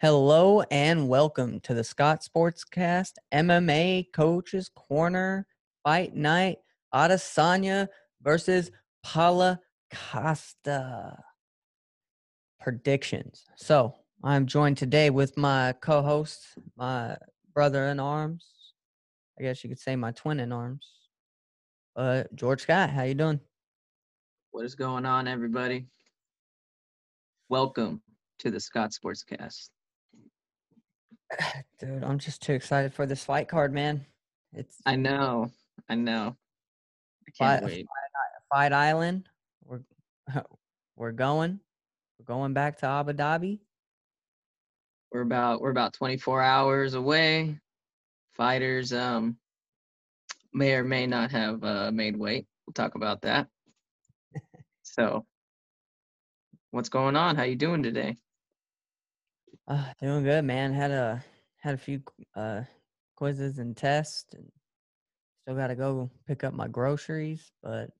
Hello and welcome to the Scott Sportscast MMA Coaches Corner Fight Night Adesanya versus Paulo Costa. Predictions. So I'm joined today with my co-host, my brother in arms. I guess you could say my twin in arms. Uh, George Scott, how you doing? What is going on, everybody? Welcome to the Scott Sportscast. Dude, I'm just too excited for this fight card, man. It's I know, I know. I can't wait. Fight Island. We're we're going. We're going back to Abu Dhabi. We're about we're about 24 hours away. Fighters um may or may not have uh, made weight. We'll talk about that. so, what's going on? How you doing today? Uh, doing good, man. Had a had a few uh quizzes and tests, and still got to go pick up my groceries. But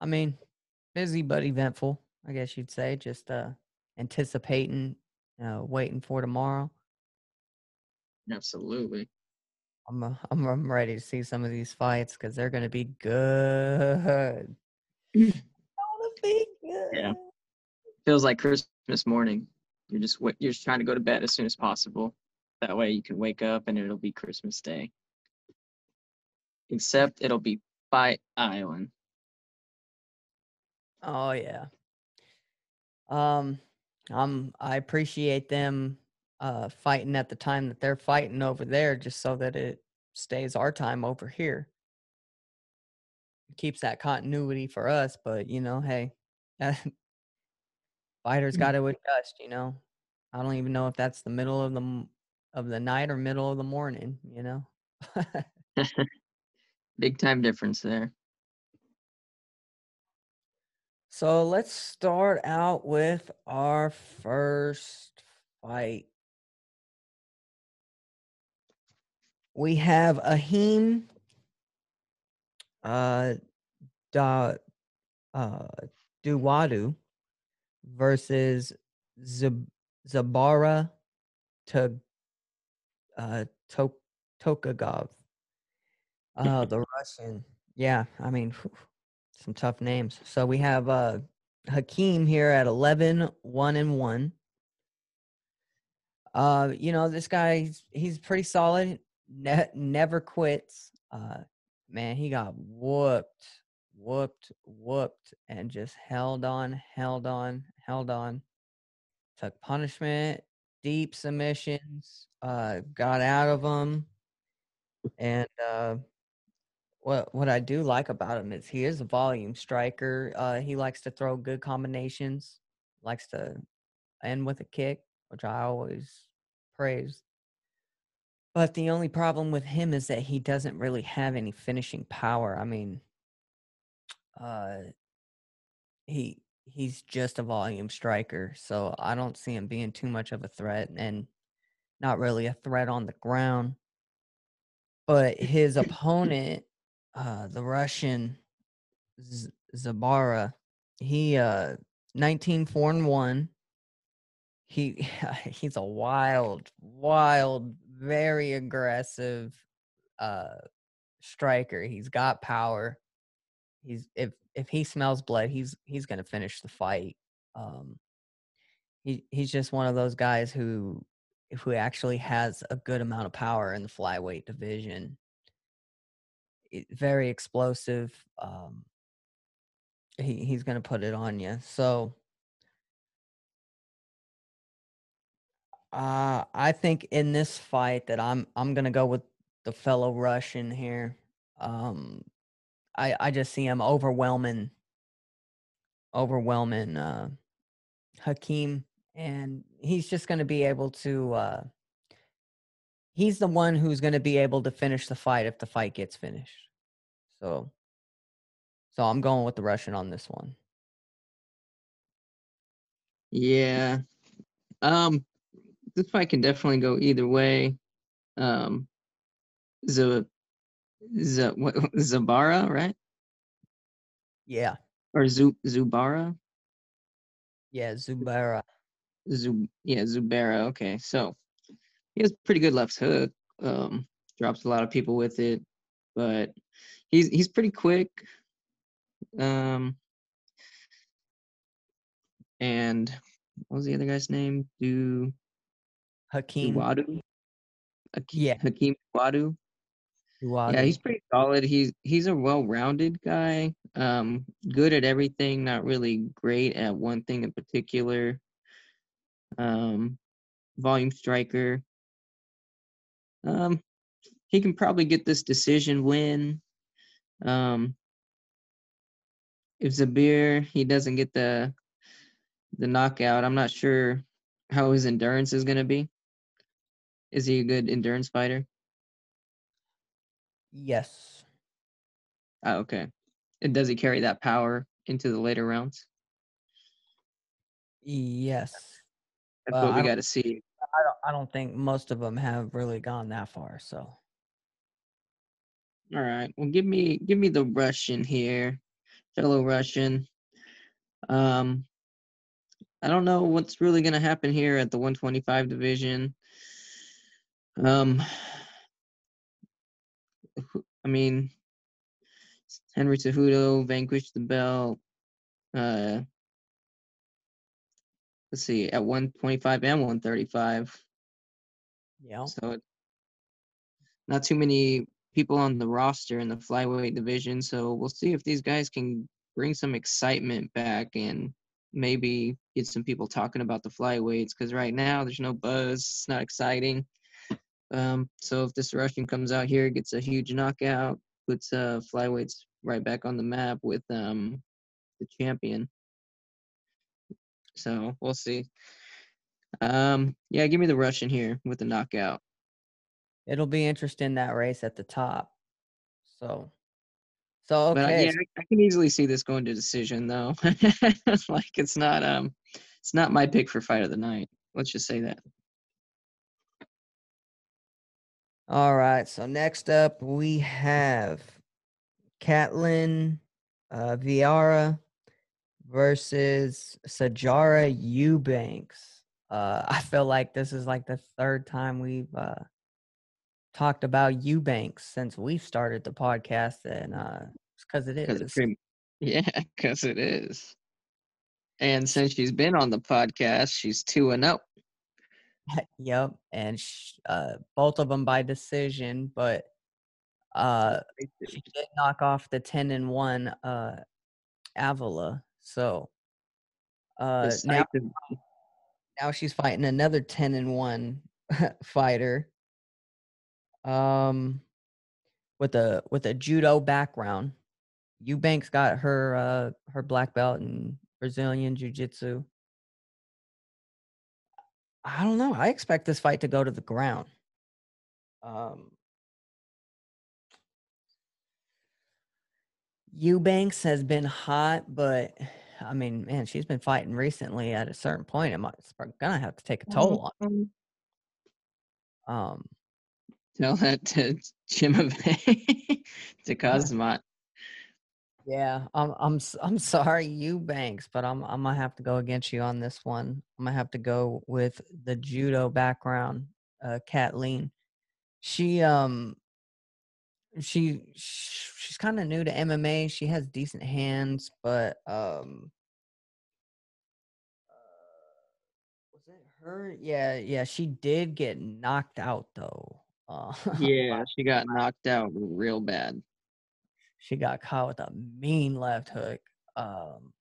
I mean, busy but eventful, I guess you'd say. Just uh anticipating, uh, waiting for tomorrow. Absolutely. I'm uh, I'm I'm ready to see some of these fights because they're gonna be good. gonna be good. Yeah. Feels like Christmas morning. You're just you're just trying to go to bed as soon as possible. That way you can wake up and it'll be Christmas Day. Except it'll be Fight Island. Oh yeah. Um, um, I appreciate them uh fighting at the time that they're fighting over there, just so that it stays our time over here. Keeps that continuity for us, but you know, hey, fighters Mm. got to adjust. You know, I don't even know if that's the middle of the of the night or middle of the morning. You know. Big time difference there. So let's start out with our first fight. We have Ahim uh, da, uh, Duwadu versus Zab- Zabara to, uh, to- Tukhugov. Uh, the Russian. Yeah, I mean, whew, some tough names. So we have uh Hakeem here at 11 1 and 1. Uh you know, this guy he's, he's pretty solid. Ne- never quits. Uh man, he got whooped, whooped, whooped and just held on, held on, held on. Took punishment, deep submissions, uh got out of them. And uh what what I do like about him is he is a volume striker. Uh, he likes to throw good combinations, likes to end with a kick, which I always praise. But the only problem with him is that he doesn't really have any finishing power. I mean, uh, he he's just a volume striker, so I don't see him being too much of a threat, and not really a threat on the ground. But his opponent uh the Russian Z- Zabara. He uh 19 4 and 1. He he's a wild, wild, very aggressive uh striker. He's got power. He's if if he smells blood, he's he's to finish the fight. Um he he's just one of those guys who who actually has a good amount of power in the flyweight division it- very explosive. Um, he he's gonna put it on you. So, uh, I think in this fight that I'm I'm gonna go with the fellow Russian here. Um, I I just see him overwhelming, overwhelming uh, Hakeem, and he's just gonna be able to. Uh, he's the one who's gonna be able to finish the fight if the fight gets finished. So, so I'm going with the Russian on this one. Yeah. Um, this fight can definitely go either way. Um, Z, Z, what, Zabara, right? Yeah, Or Zu, Zubara? yeah, Zubara. Zub, yeah, Zubara. Okay, so he has pretty good left hook. Um, drops a lot of people with it, but he's he's pretty quick. Um, and what was the other guy's name? Do Hakeem Wadu? Yeah. Hakeem Wadu. Yeah, he's pretty solid. He's he's a well-rounded guy. Um, good at everything. Not really great at one thing in particular. Um, volume striker. Um, he can probably get this decision win. Um, if Zabir he doesn't get the the knockout, I'm not sure how his endurance is going to be. Is he a good endurance fighter? Yes. Oh, okay. And does he carry that power into the later rounds? Yes. That's Well, what we got to see. I don't, I don't think most of them have really gone that far. So All right. Well, give me give me the Russian here, fellow Russian. Um, I don't know what's really gonna happen here at the 125 division. Um, I mean, Henry Cejudo vanquished the belt. Uh, let's see, at 125 and 135. yeah. So not too many people on the roster in the flyweight division. So we'll see if these guys can bring some excitement back and maybe get some people talking about the flyweights because right now there's no buzz. It's not exciting. Um, so if this Russian comes out here, gets a huge knockout, puts uh, flyweights right back on the map with um, the champion. So we'll see. Um, yeah, give me the Russian here with the knockout. It'll be interesting that race at the top. So, so But I- okay. yeah, I, I can easily see this going to decision though. like it's not um it's not my pick for fight of the night. Let's just say that. All right. So next up we have Catlin uh, Vieira versus Sijara Eubanks. Uh, I feel like this is like the third time we've uh, talked about Eubanks since we started the podcast, and uh, it's because it Because it's pretty, yeah, because it is. And since she's been on the podcast, she's two and oh. yep, and sh- uh, both of them by decision, but uh, she did knock off the ten and one uh, Avila. So uh, now now she's fighting another 10 and 1 fighter. Um with a with a judo background. Eubanks got her uh her black belt in brazilian jiu-jitsu i don't know i expect this fight to go to the ground. Um eubanks has been hot but i mean man she's been fighting recently at a certain point it's gonna have to take a toll on Um, um Tell that to Chimaev to Khamzat. Yeah, I'm I'm I'm sorry, Eubanks, but I'm I'm gonna have to go against you on this one. I'm gonna have to go with the judo background, uh, Kathleen. She um she she's kind of new to MMA. She has decent hands, but um uh, was it her? Yeah, yeah, she did get knocked out though. Uh, Yeah, she got knocked out real bad. She got caught with a mean left hook. Um,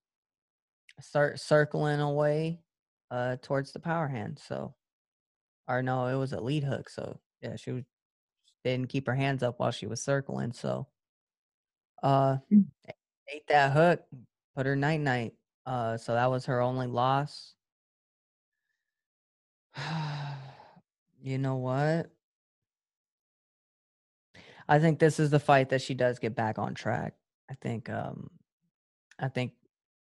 start circling away uh towards the power hand. So, or no, it was a lead hook. So yeah, she was didn't keep her hands up while she was circling. So, uh, Mm. ate that hook, put her night night. Uh, so that was her only loss. you know what? I think this is the fight that she does get back on track. I think um I think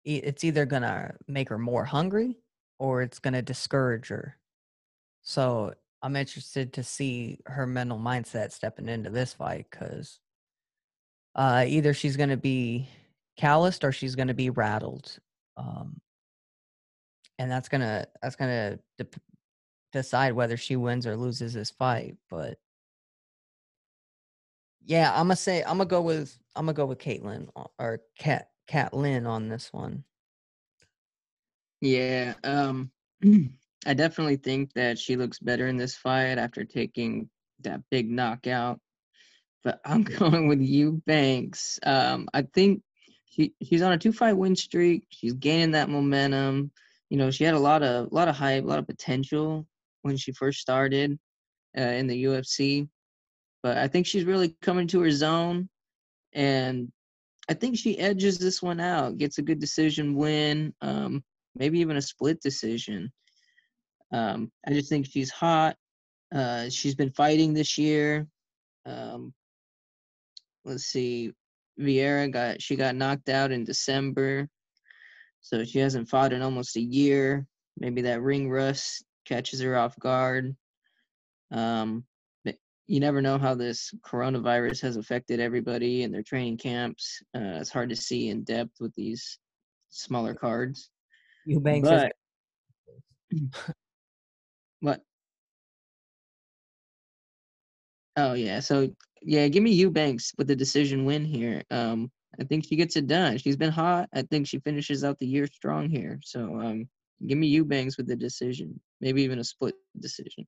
it's either going to make her more hungry or it's going to discourage her. So, I'm interested to see her mental mindset stepping into this fight cuz uh either she's going to be calloused or she's going to be rattled. Um and that's gonna that's gonna dep decide whether she wins or loses this fight. But yeah, I'm gonna say I'm gonna go with I'm gonna go with Caitlin or Cat Cat Lynn on this one. Yeah, um, I definitely think that she looks better in this fight after taking that big knockout. But I'm going with Eubanks. Um, I think she she's on a two fight win streak. She's gaining that momentum. You know, she had a lot of a lot of hype, a lot of potential when she first started uh, in the UFC. But I think she's really coming to her zone, and I think she edges this one out, gets a good decision win, um, maybe even a split decision. Um, I just think she's hot. Uh, she's been fighting this year. Um, let's see, Vieira got she got knocked out in December, so she hasn't fought in almost a year. Maybe that ring rust catches her off guard. Um, you never know how this coronavirus has affected everybody in their training camps. Uh, it's hard to see in depth with these smaller cards. Eubanks is But what? Oh yeah, so yeah, give me Eubanks with the decision win here. Um, I think she gets it done. She's been hot. I think she finishes out the year strong here. So um, give me Eubanks with the decision, maybe even a split decision.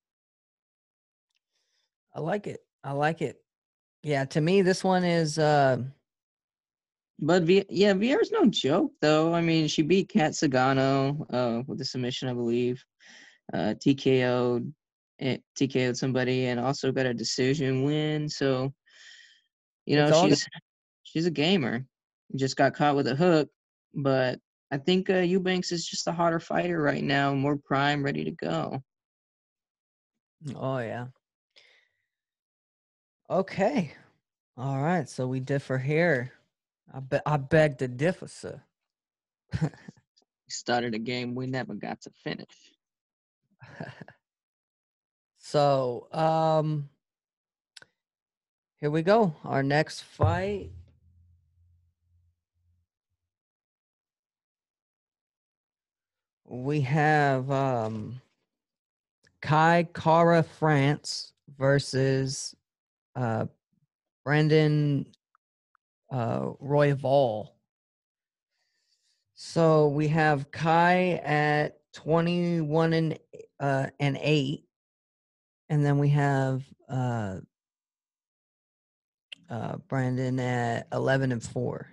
I like it. I like it. Yeah, to me, this one is uh, But v- yeah, Vieira's no joke though. I mean, she beat Cat Zingano uh, with the submission, I believe. Uh, TKO'd it, TKO'd somebody, and also got a decision win. So, you know, It's all good. she's she's a gamer. Just got caught with a hook, but I think uh, Eubanks is just a hotter fighter right now, more prime, ready to go. oh yeah. Okay. All right. So we differ here. I be- I beg to differ, sir. Started a game we never got to finish. so um, here we go. Our next fight. We have um, Kai Kara France versus uh, Brendan uh, Royval. So we have Kai at 21 and uh, and 8 and then we have uh uh Brandon at 11 and 4.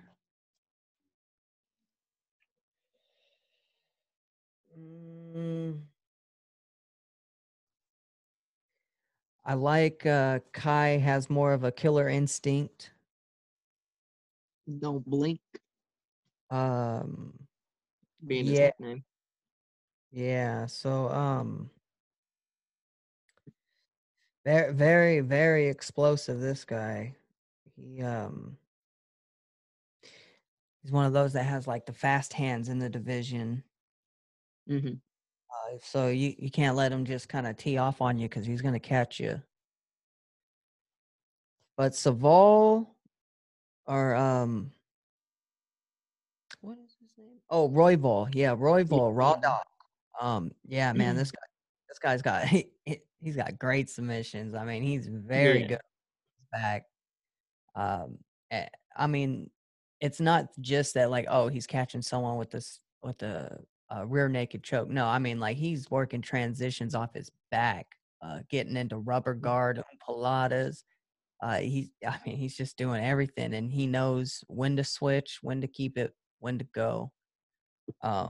I like uh Kai has more of a killer instinct. Don't blink, Um being his yeah, nickname. yeah. So um very very very explosive this guy. He um he's one of those that has like the fast hands in the division. hmm Uh, so you, you can't let him just kind of tee off on you because he's going to catch you. But Saval or um, what is his name? Oh, Royval. Yeah, Royval. Raw Yeah. dog. Um, yeah, man, this guy, this guy's got he, he- he's got great submissions. I mean, he's very Yeah. good back. Um, eh, I mean, it's not just that like, oh, he's catching someone with this with the uh, rear naked choke. No, I mean like he's working transitions off his back, uh, getting into rubber guard, paladas. Uh, he's, I mean, he's just doing everything, and he knows when to switch, when to keep it, when to go. Um,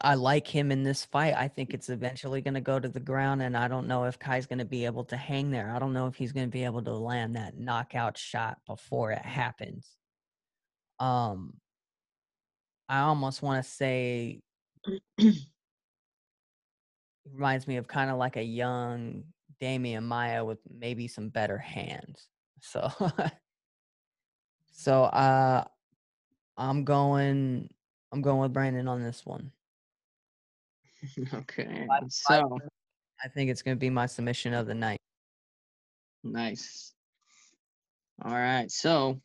I like him in this fight. I think it's eventually going to go to the ground, and I don't know if Kai's going to be able to hang there. I don't know if he's going to be able to land that knockout shot before it happens. Um, I almost want to say reminds me of kind of like a young Demian Maia with maybe some better hands. So, so uh, I'm going. I'm going with Brandon on this one. okay, I- so I think it's going to be my submission of the night. nice. All right, so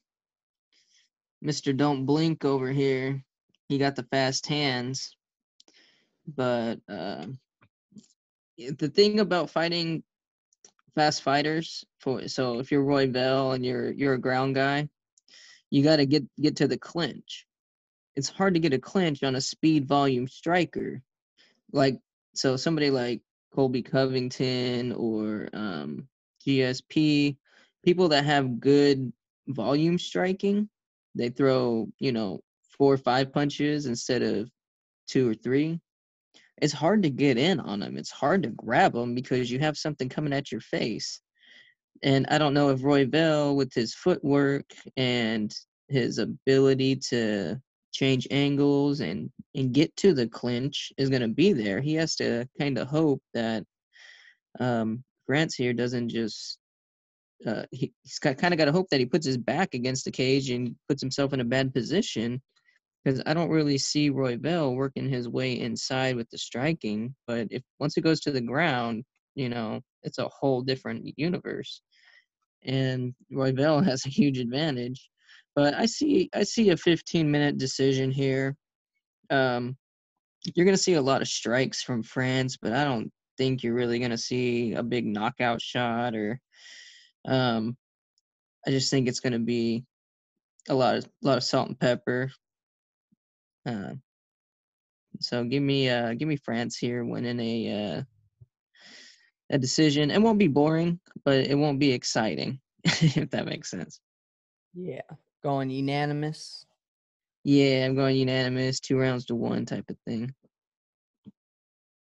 Mr. Don't Blink over here he got the fast hands, but uh, the thing about fighting fast fighters for so if you're Royval and you're you're a ground guy, you got to get get to the clinch. It's hard to get a clinch on a speed volume striker, like so somebody like Colby Covington or um, GSP, people that have good volume striking. They throw you know four or five punches instead of two or three it's hard to get in on them. It's hard to grab them because you have something coming at your face. And I don't know if Royval, with his footwork and his ability to change angles and and get to the clinch is going to be there. He has to kind of hope that um, Grants here doesn't just uh, he, he's kind of got to hope that he puts his back against the cage and puts himself in a bad position because I don't really see Royval working his way inside with the striking. But if once it goes to the ground, you know, it's a whole different universe. And Royval has a huge advantage. But I see I see a 15 minute decision here. Um, you're gonna see a lot of strikes from France, but I don't think you're really gonna see a big knockout shot or um I just think it's gonna be a lot of a lot of salt and pepper, uh, so give me uh give me France here winning a uh, a decision. It won't be boring, but it won't be exciting, if that makes sense. Yeah, going unanimous. Yeah, I'm going unanimous, two rounds to one type of thing.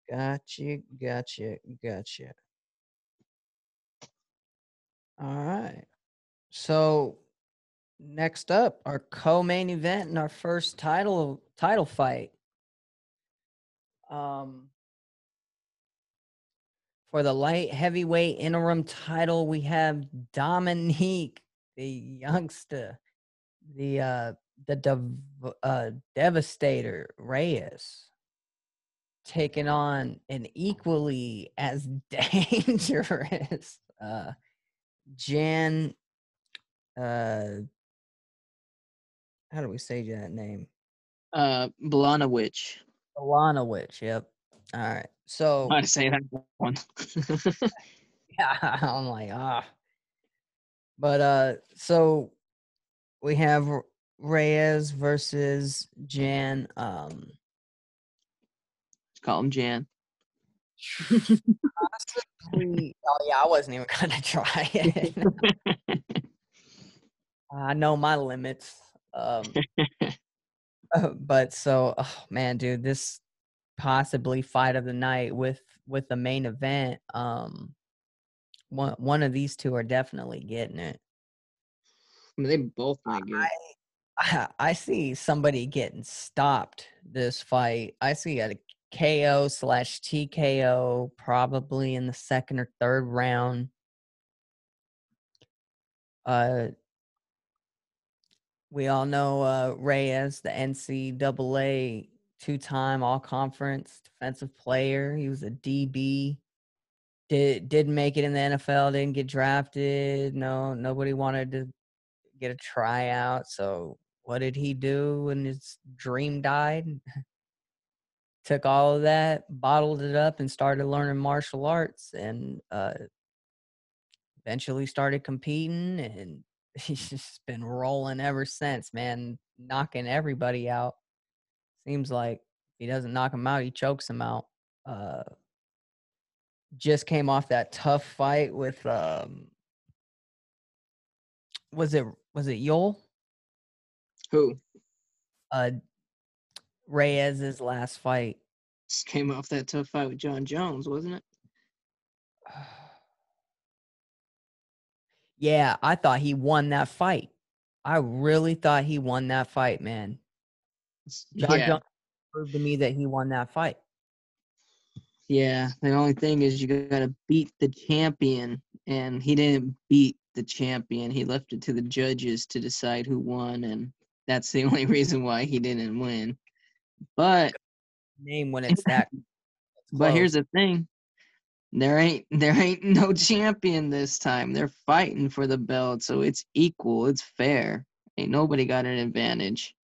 Gotcha, gotcha, gotcha. All right. So next up, our co-main event and our first title title fight. Um, for the light heavyweight interim title, we have Dominick, the youngster, the uh, the dev- uh, devastator Reyes, taking on an equally as dangerous uh, Jan uh how do we say that name? Uh, Blachowicz. Blachowicz. Yep. All right. So I say that one. yeah, I'm like ah. But uh, so we have Reyes versus Jan. Um, call him Jan. possibly, oh yeah, I wasn't even gonna try it. I know my limits. Um, uh, but so, oh, man, dude, this possibly fight of the night with with the main event. Um, one one of these two are definitely getting it. I mean, they both might get. I, I see somebody getting stopped this fight. I see a KO slash TKO probably in the second or third round. Uh, we all know uh, Reyes, the NCAA two-time All-Conference defensive player. He was a DB. Did didn't make it in the NFL. Didn't get drafted. No, nobody wanted to get a tryout. So what did he do when his dream died? Took all of that, bottled it up, and started learning martial arts, and uh, eventually started competing and he's just been rolling ever since, man, knocking everybody out. Seems like he doesn't knock him out, he chokes him out. Uh, just came off that tough fight with um, was it was it Yoel? Who? Uh, Reyes's last fight. Just came off that tough fight with Jon Jones, wasn't it? Yeah, I thought he won that fight. I really thought he won that fight, man. Jon yeah. Jones proved to me that he won that fight. Yeah, the only thing is you got to beat the champion, and he didn't beat the champion. He left it to the judges to decide who won, and that's the only reason why he didn't win. But name when it's that. but here's the thing: there ain't there ain't no champion this time. They're fighting for the belt, so it's equal. It's fair. Ain't nobody got an advantage.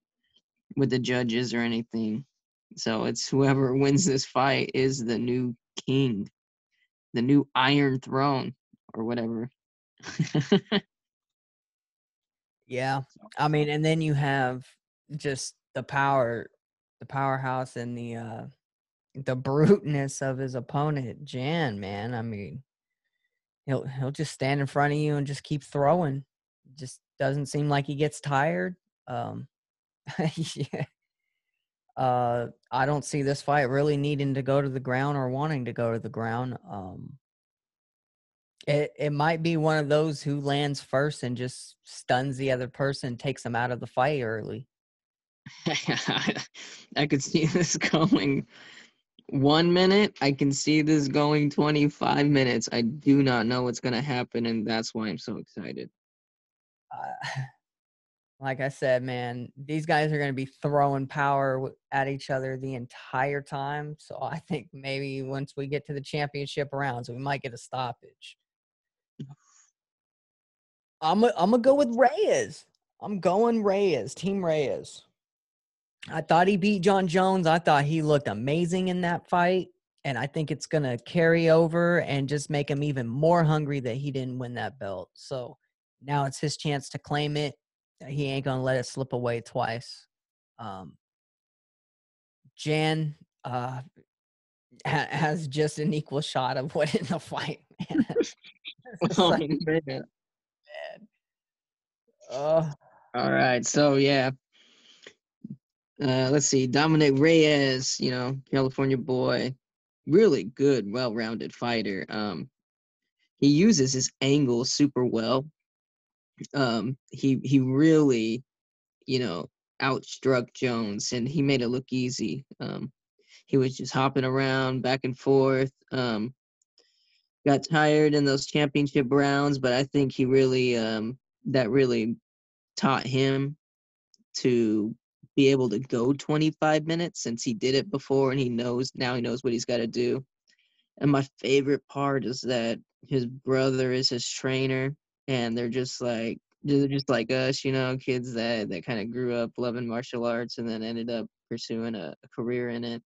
with the judges or anything. So it's whoever wins this fight is the new king, the new Iron Throne or whatever. Yeah. I mean, and then you have just the power, the powerhouse and the uh the bruteness of his opponent, Jan, man. I mean, he'll he'll just stand in front of you and just keep throwing. Just doesn't seem like he gets tired. Um yeah. Uh I don't see this fight really needing to go to the ground or wanting to go to the ground. Um it it might be one of those who lands first and just stuns the other person, takes them out of the fight early. I could see this going one minute. I can see this going 25 minutes. I do not know what's going to happen, and that's why I'm so excited. Uh, like I said, man, these guys are going to be throwing power at each other the entire time. So I think maybe once we get to the championship rounds, we might get a stoppage. I'm i I'm gonna go with Reyes. I'm going Reyes, Team Reyes. I thought he beat Jon Jones. I thought he looked amazing in that fight. And I think it's going to carry over and just make him even more hungry that he didn't win that belt. So now it's his chance to claim it. He ain't going to let it slip away twice. Um, Jan uh, ha- has just an equal shot of winning the fight. Man. Oh, like, man. man. Oh, All right, so yeah. Uh, let's see, Dominick Reyes, you know, California boy, really good, well-rounded fighter. Um, he uses his angle super well. Um, he he really, you know, outstruck Jones, and he made it look easy. Um, he was just hopping around back and forth. Um, got tired in those championship rounds, but I think he really, um, that really taught him to be able to go 25 minutes since he did it before and he knows now he knows what he's got to do. And my favorite part is that his brother is his trainer and they're just like they're just like us, you know, kids that that kind of grew up loving martial arts and then ended up pursuing a, a career in it.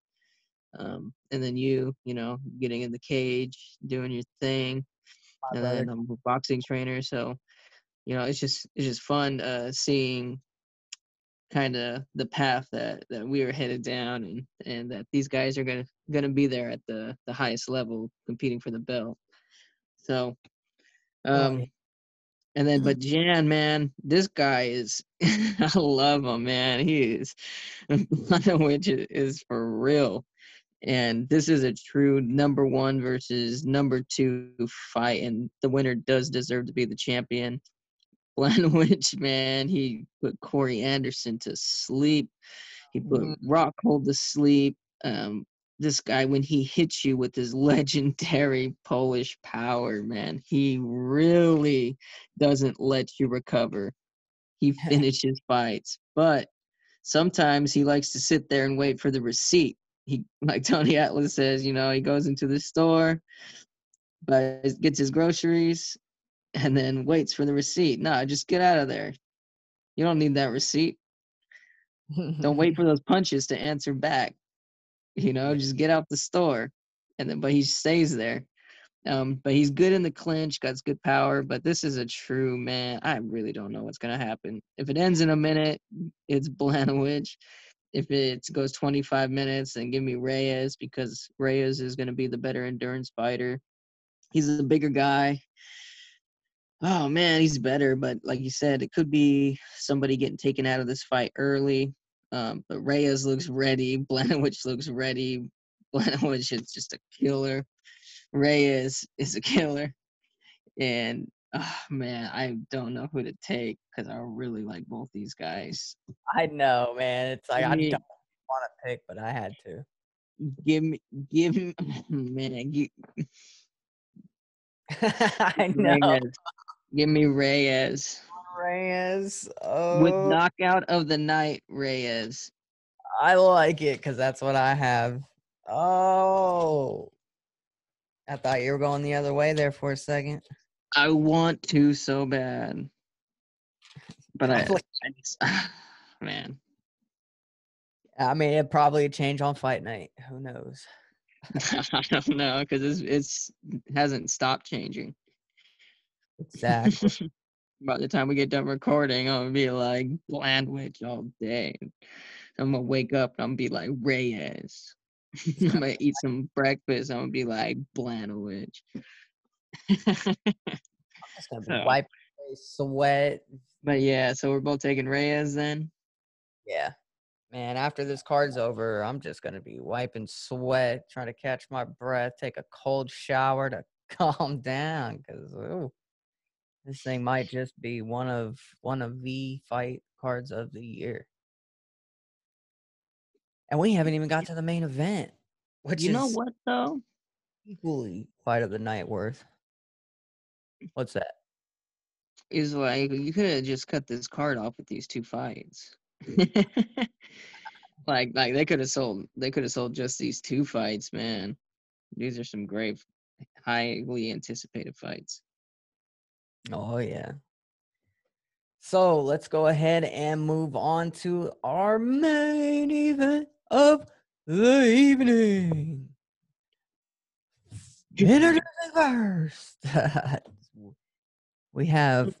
Um, and then you, you know, getting in the cage, doing your thing, my and brother. then I'm a boxing trainer, so you know, it's just it's just fun uh, seeing kind of the path that that we are headed down, and and that these guys are gonna gonna be there at the the highest level, competing for the belt. So, um, and then but Jan, man, this guy is I love him, man. He is, which is for real. And this is a true number one versus number two fight, and the winner does deserve to be the champion. Blanowich, man, he put Corey Anderson to sleep. He put Mm. Rockhold to sleep. Um, this guy, when he hits you with his legendary Polish power, man, he really doesn't let you recover. He finishes fights, but sometimes he likes to sit there and wait for the receipt. He, like Tony Atlas says, you know, he goes into the store, but gets his groceries, and then waits for the receipt. No, just get out of there. You don't need that receipt. Don't wait for those punches to answer back. You know, just get out the store. And then but he stays there. Um, but he's good in the clinch, got good power, but this is a true man. I really don't know what's gonna happen. If it ends in a minute, it's Blanowich. If it goes 25 minutes, then give me Reyes because Reyes is gonna be the better endurance fighter. He's a bigger guy. Oh man, he's better, but like you said, it could be somebody getting taken out of this fight early. Um, but Reyes looks ready. Blanowich looks ready. Blanowich is just a killer. Reyes is a killer. And oh man, I don't know who to take because I really like both these guys. I know, man. It's like I don't want to pick, but I had to. Give me, give me, man, give, I know. Give me Reyes Reyes. Oh. with knockout of the night. Reyes. I like it because that's what I have. Oh, I thought you were going the other way there for a second. I want to so bad, but I, I I just, man, I mean, it probably change on fight night. Who knows? I don't know because it's it's hasn't stopped changing. Exactly. By the time we get done recording, I'm gonna be like Blandwich all day. I'm gonna wake up and I'm gonna be like Reyes. I'm gonna eat some breakfast. I'm gonna be like Blandwich. Just gonna be So- wiping away sweat. but yeah, so we're both taking Reyes then. Yeah. Man, after this card's over, I'm just gonna be wiping sweat, trying to catch my breath, take a cold shower to calm down, because ooh, this thing might just be one of one of the fight cards of the year. And we haven't even got to the main event, which you know what though? equally fight of the night worth. What's that? Is like you could have just cut this card off with these two fights. like like they could have sold they could have sold just these two fights, man. These are some great highly anticipated fights. Oh yeah. So let's go ahead and move on to our main event of the evening. Introducing first, we have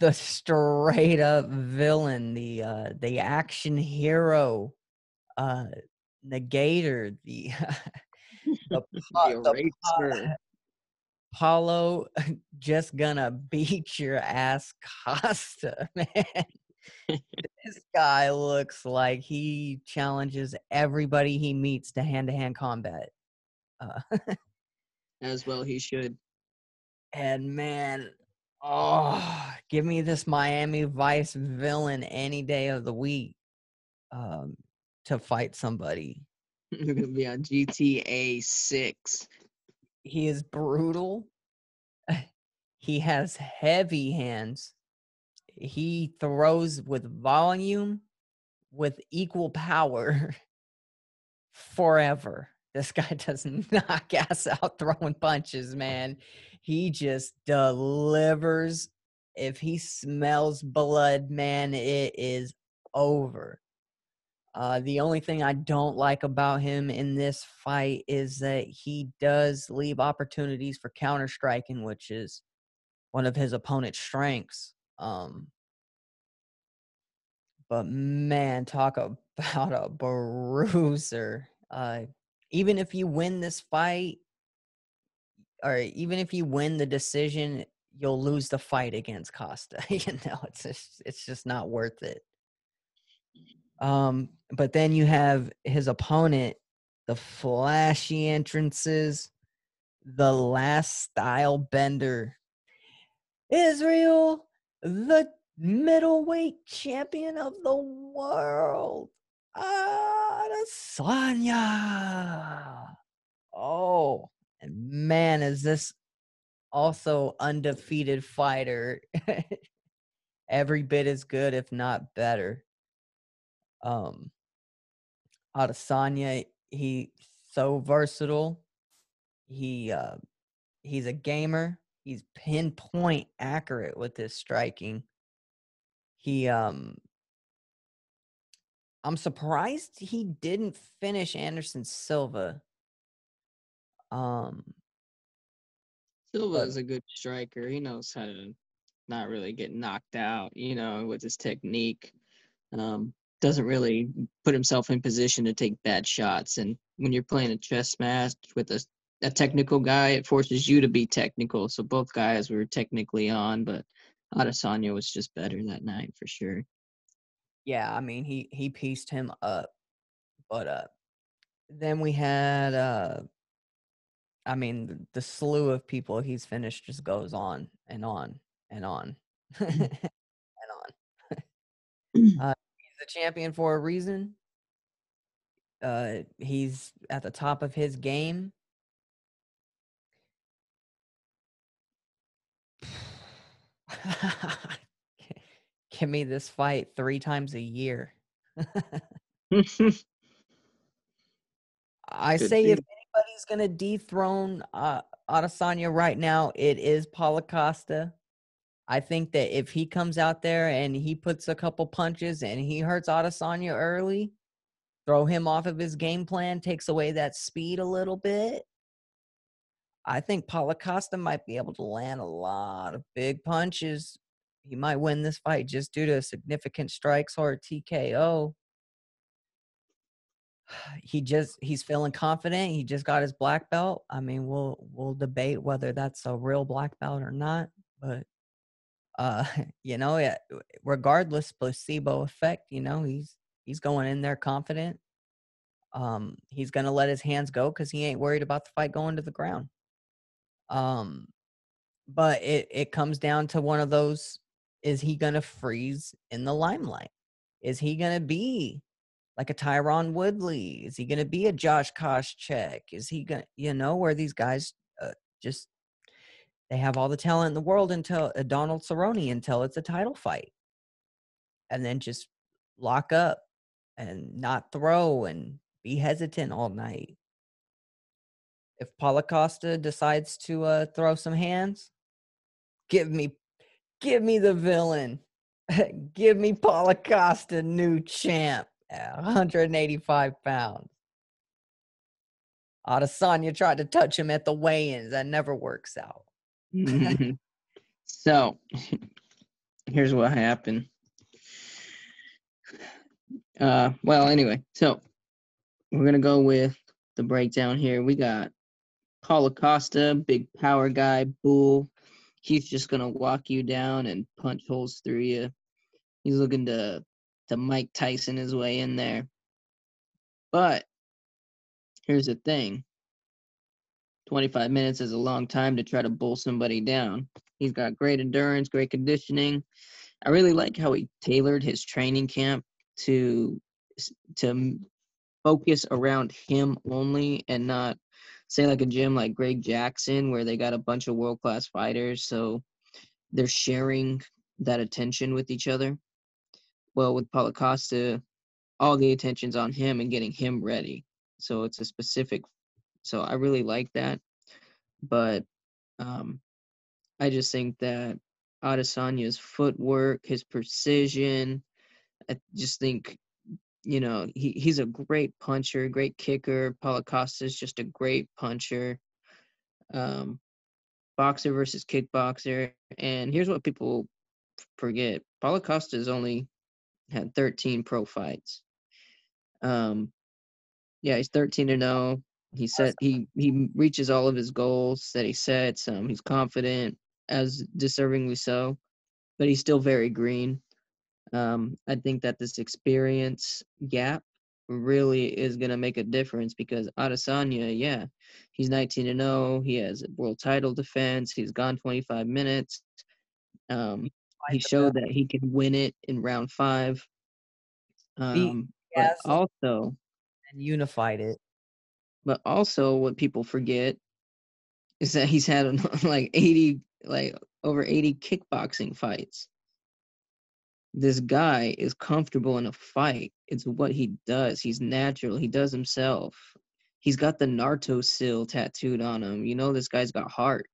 the straight up villain, the uh, the action hero, uh, Negator, the the, pa- The the pa- eraser. Paulo just gonna beat your ass, Costa, man. this guy looks like he challenges everybody he meets to hand to hand combat. Uh, As well he should. and man, oh, give me this Miami Vice villain any day of the week um, to fight somebody. You're gonna be on GTA six. He is brutal. he has heavy hands. He throws with volume, with equal power forever. This guy does not gas out throwing punches, man. He just delivers. If he smells blood, man, it is over. Uh, the only thing I don't like about him in this fight is that he does leave opportunities for counter striking, which is one of his opponent's strengths. Um, but man, talk about a bruiser. Uh, even if you win this fight, or even if you win the decision, you'll lose the fight against Costa. you know, it's just it's just not worth it. Um, but then you have his opponent, the flashy entrances, the last style bender, Israel, the middleweight champion of the world, Adesanya. Oh, and man, is this also undefeated fighter every bit as good, if not better. Um, Adesanya, he's so versatile. He uh, he's a gamer. He's pinpoint accurate with his striking. He um, I'm surprised he didn't finish Anderson Silva. Um, Silva is a good striker. He knows how to not really get knocked out, you know, with his technique. Um, doesn't really put himself in position to take bad shots. And when you're playing a chess match with a, a technical guy, it forces you to be technical. So both guys were technically on, but Adesanya was just better that night for sure. yeah, I mean he he pieced him up, but uh, then we had uh, I mean the, the slew of people he's finished just goes on and on and on and on. uh, champion for a reason. Uh, he's at the top of his game. Give me this fight three times a year. I Could say if anybody's gonna dethrone uh, Adesanya right now, it is Paulo Costa. I think that if he comes out there and he puts a couple punches and he hurts Adesanya early, throw him off of his game plan, takes away that speed a little bit. I think Paulo Costa might be able to land a lot of big punches. He might win this fight just due to significant strikes or TKO. He just he's feeling confident. He just got his black belt. I mean, we'll we'll debate whether that's a real black belt or not, but uh, you know, regardless placebo effect, you know, he's he's going in there confident. Um, he's gonna let his hands go because he ain't worried about the fight going to the ground. Um, but it it comes down to one of those: is he gonna freeze in the limelight? Is he gonna be like a Tyron Woodley? Is he gonna be a Josh Koscheck? Is he gonna you know where these guys uh, just they have all the talent in the world until uh, Donald Cerrone until it's a title fight, and then just lock up and not throw and be hesitant all night if Paulo Costa decides to uh, throw some hands, give me, give me the villain. give me Paulo Costa, new champ, 185 pounds. Adesanya tried to touch him at the weigh-ins. That never works out. so, here's what happened. Uh, well, anyway, so we're gonna go with the breakdown here. We got Paulo Costa, big power guy, bull. He's just gonna walk you down and punch holes through you. He's looking to to Mike Tyson his way in there. But here's the thing. 25 minutes is a long time to try to bull somebody down. He's got great endurance, great conditioning. I really like how he tailored his training camp to to focus around him only and not say like a gym like Greg Jackson where they got a bunch of world class fighters, so they're sharing that attention with each other. Well, with Paulo Costa, all the attention's on him and getting him ready. So it's a specific. So I really like that, but um, I just think that Adesanya's footwork, his precision, I just think you know, he, he's a great puncher, great kicker. Paulo Costa is just a great puncher. Um, boxer versus kickboxer. And here's what people forget Paulo Costa has only had 13 pro fights. Um, yeah, he's 13 to 0. He said he he reaches all of his goals that he sets. Um, he's confident, as deservingly so, but he's still very green. Um, I think that this experience gap really is going to make a difference because Adesanya, yeah, he's 19 and 0. He has a world title defense. He's gone 25 minutes. Um, he showed that he can win it in round five. Um, but also, and unified it. But also, what people forget is that he's had like 80, like over 80 kickboxing fights this guy is comfortable in a fight. It's what he does. He's natural. He does himself. He's got the Naruto seal tattooed on him. You know, this guy's got heart.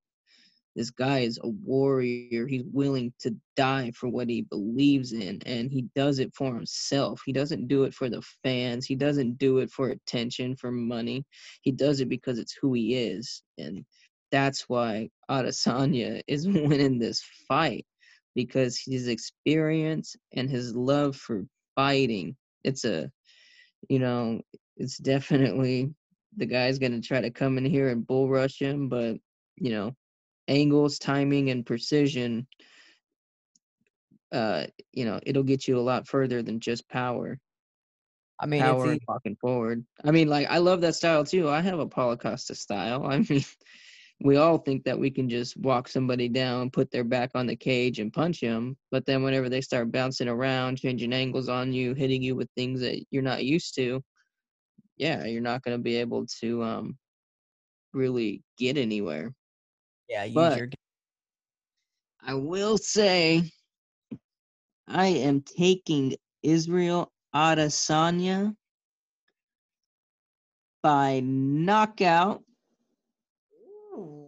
This guy is a warrior. He's willing to die for what he believes in, and he does it for himself. He doesn't do it for the fans. He doesn't do it for attention, for money. He does it because it's who he is, and that's why Adesanya is winning this fight because his experience and his love for fighting it's a you know it's definitely the guy's to try to come in here and bull rush him but you know angles timing and precision uh you know it'll get you a lot further than just power i mean power walking forward i mean like i love that style too i have a Paulo Costa style i mean we all think that we can just walk somebody down, put their back on the cage, and punch them. But then whenever they start bouncing around, changing angles on you, hitting you with things that you're not used to, yeah, you're not going to be able to um, really get anywhere. Yeah, but your... I will say, I am taking Israel Adesanya by knockout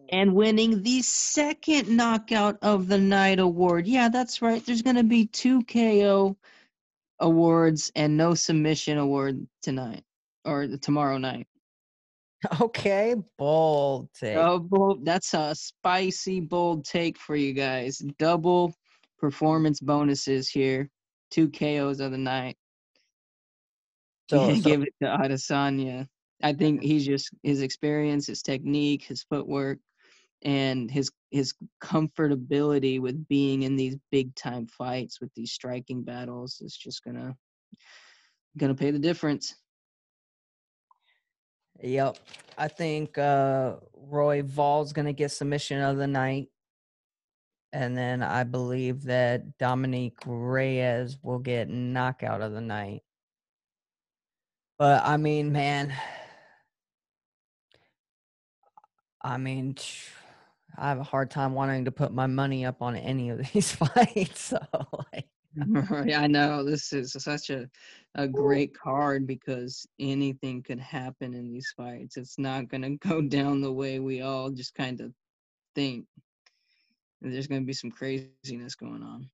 and winning the second knockout of the night award. Yeah, that's right. There's going to be two KO awards and no submission award tonight or tomorrow night. Okay, bold take. Double. That's a spicy bold take for you guys. Double performance bonuses here. Two KOs of the night. So, so give it to Adesanya. I think he's just his experience, his technique, his footwork, and his his comfortability with being in these big time fights with these striking battles is just gonna gonna pay the difference. Yep. I think uh Royval's gonna get submission of the night. And then I believe that Dominick Reyes will get knockout of the night. But I mean, man, I mean, I have a hard time wanting to put my money up on any of these fights. So, like, Right, I know this is such a a great card because anything could happen in these fights. It's not gonna go down the way we all just kind of think. There's gonna be some craziness going on.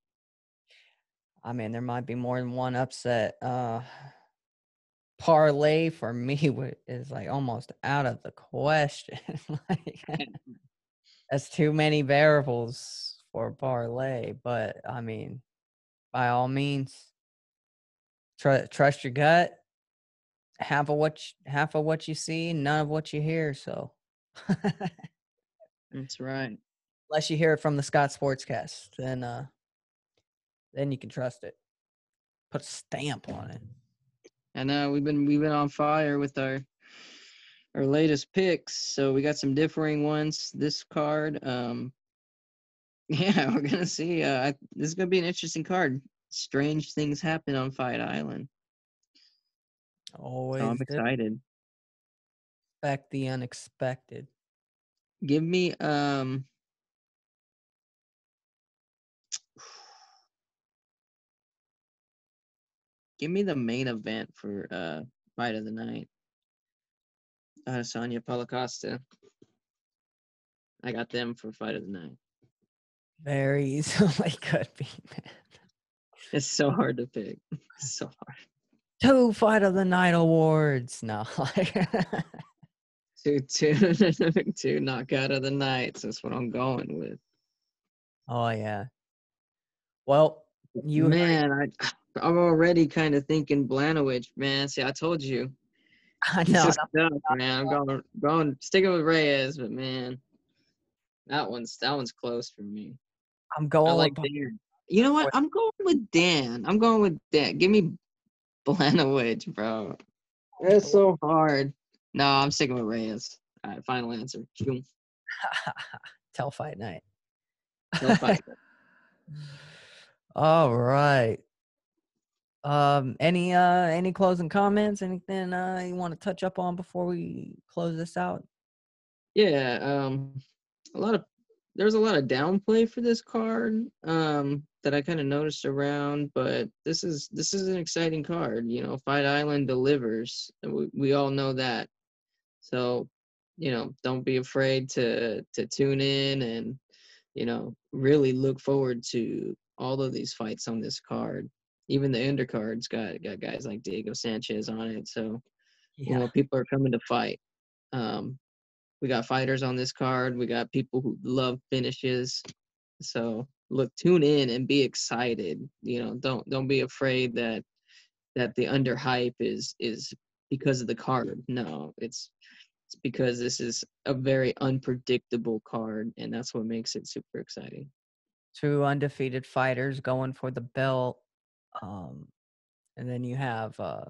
I mean, there might be more than one upset. Uh, parlay for me is like almost out of the question. like, that's too many variables for parlay. But I mean, by all means, tr- trust your gut. Half of what you, half of what you see, none of what you hear. So, That's right. unless you hear it from the Scott Sportscast, then uh, then you can trust it. Put a stamp on it. I know we've been we've been on fire with our our latest picks. So we got some differing ones this card. Um yeah, we're gonna see. Uh I, this is gonna be an interesting card. Strange things happen on Fight Island. Always So I'm excited. expect the unexpected. Give me um give me the main event for uh fight of the night. Adesanya Paulo Costa. I got them for fight of the night. Very easily could be, man. It's so hard to pick. It's so hard. Two fight of the night awards. No, Two two two knockout of the nights. That's what I'm going with. oh yeah. Well, you heard man, I I'm already kind of thinking Blachowicz, man. See, I told you. I know. tough, man. I'm going going sticking with Reyes, but man, that one's that one's close for me. I'm going like with Dan. You know what? I'm going with Dan. I'm going with Dan. Give me Blachowicz, bro. It's so hard. No, I'm sticking with Reyes. All right, final answer. Tell fight night. Tell fight. All right. Um, any uh any closing comments? Anything uh you want to touch up on before we close this out? Yeah, um, a lot of there's a lot of downplay for this card um, that I kind of noticed around, but this is this is an exciting card. You know, Fight Island delivers. We we all know that. So, you know, don't be afraid to to tune in and you know really look forward to all of these fights on this card. Even the undercards got got guys like Diego Sanchez on it. So you know people are coming to fight um we got fighters on this card we got people who love finishes. So look tune in and be excited you know don't don't be afraid that that the underhype is is because of the card. No it's it's because this is a very unpredictable card and that's what makes it super exciting. Two undefeated fighters going for the belt. Um, and then you have uh,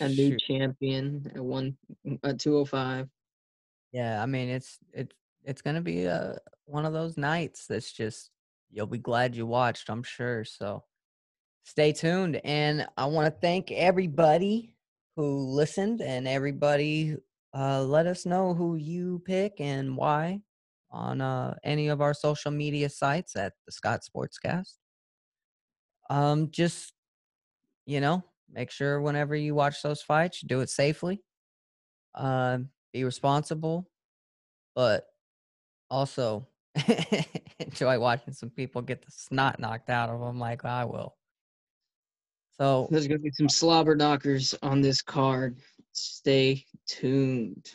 a new shoot, champion at one at 205 yeah. I mean, it's it's it's gonna be uh one of those nights that's just you'll be glad you watched. I'm sure. So stay tuned, and I want to thank everybody who listened and everybody. Uh, let us know who you pick and why on uh, any of our social media sites at the Scott Sportscast. Um, just you know, make sure whenever you watch those fights, you do it safely. Uh, be responsible, but also enjoy watching some people get the snot knocked out of them like I will. So There's gonna be some slobber knockers on this card. Stay tuned.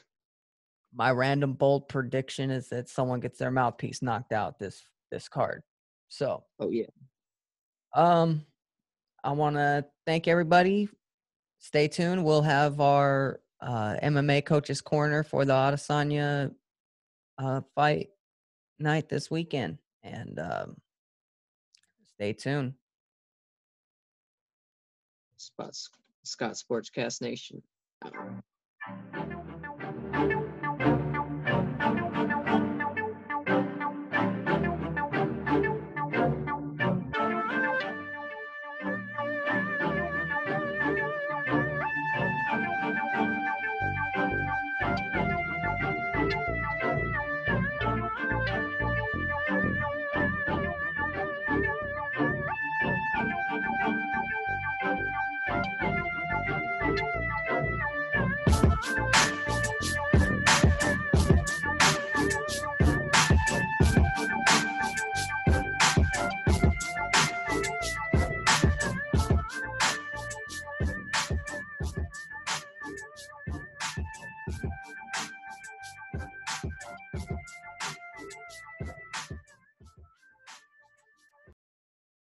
my random bold prediction is that someone gets their mouthpiece knocked out this this card. So Oh yeah. um I want to thank everybody. Stay tuned. We'll have our uh, MMA coaches corner for the Adesanya uh, fight night this weekend, and um, stay tuned. Spots Scott Sportscast Nation.